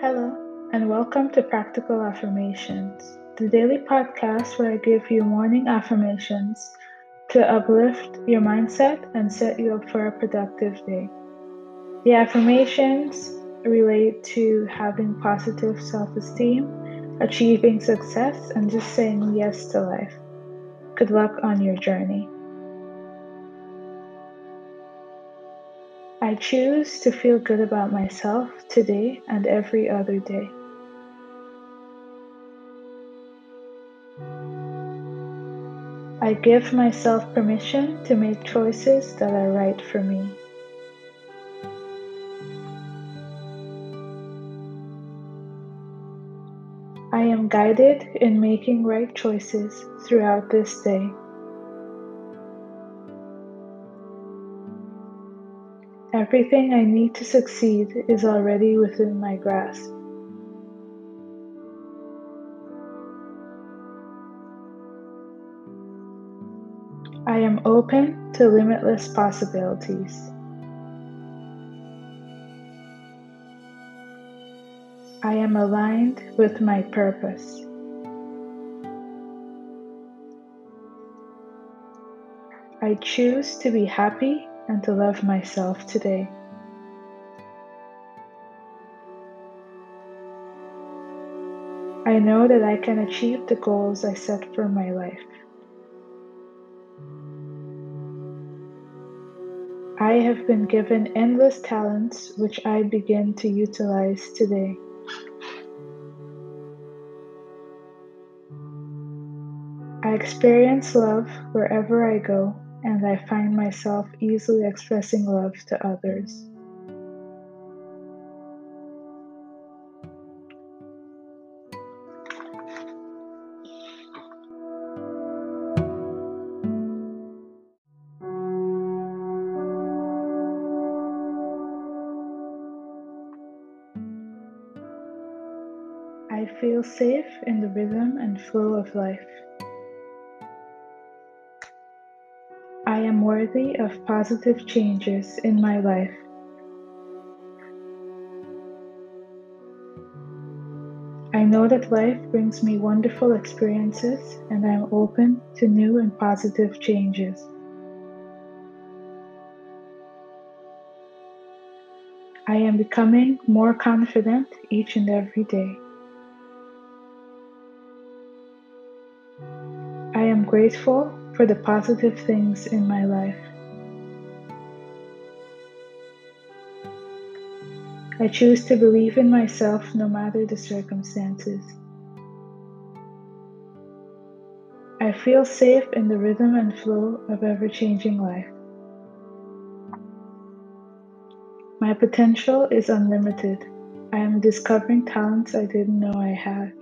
Hello, and welcome to Practical Affirmations, the daily podcast where I give you morning affirmations to uplift your mindset and set you up for a productive day. The affirmations relate to having positive self esteem, achieving success, and just saying yes to life. Good luck on your journey. I choose to feel good about myself today and every other day. I give myself permission to make choices that are right for me. I am guided in making right choices throughout this day. Everything I need to succeed is already within my grasp. I am open to limitless possibilities. I am aligned with my purpose. I choose to be happy and to love myself today. I know that I can achieve the goals I set for my life. I have been given endless talents which I begin to utilize today. I experience love wherever I go, and I find myself easily expressing love to others. I feel safe in the rhythm and flow of life. Am worthy of positive changes in my life. I know that life brings me wonderful experiences and I am open to new and positive changes. I am becoming more confident each and every day. I am grateful for the positive things in my life. I choose to believe in myself no matter the circumstances. I feel safe in the rhythm and flow of ever changing life. My potential is unlimited. I am discovering talents I didn't know I had.